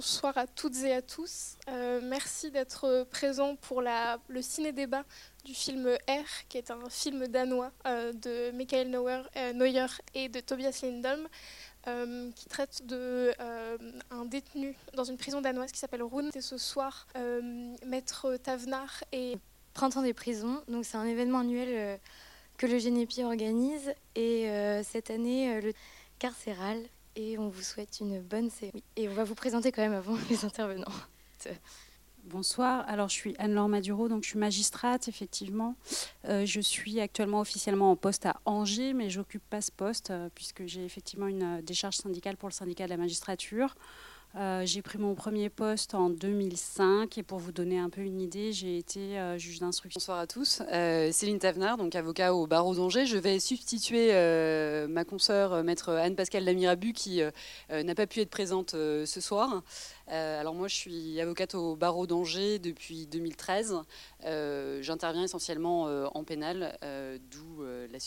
bonsoir à toutes et à tous. Euh, merci d'être présents pour le ciné-débat du film R, qui est un film danois euh, de Michael Neuer, euh, et de Tobias Lindholm, qui traite de un détenu dans une prison danoise qui s'appelle Rune. Et ce soir, Maître Tavenar et Printemps des prisons. Donc c'est un événement annuel que le Génépi organise et cette année le carcéral et on vous souhaite une bonne série. Et on va vous présenter quand même avant les intervenants. Bonsoir, alors je suis Anne-Laure Maduro, donc je suis magistrate effectivement. Euh, je suis actuellement officiellement en poste à Angers, mais j'occupe pas ce poste euh, puisque j'ai effectivement une euh, décharge syndicale pour le syndicat de la magistrature. Euh, j'ai pris mon premier poste en 2005 et pour vous donner un peu une idée, j'ai été euh, juge d'instruction. Bonsoir à tous. Euh, Céline Tavenard, donc avocat au barreau d'Angers. Je vais substituer ma consoeur, maître Anne-Pascale Lamirabu, qui n'a pas pu être présente ce soir. alors moi, je suis avocate au barreau d'Angers depuis 2013. J'interviens essentiellement en pénal, d'où la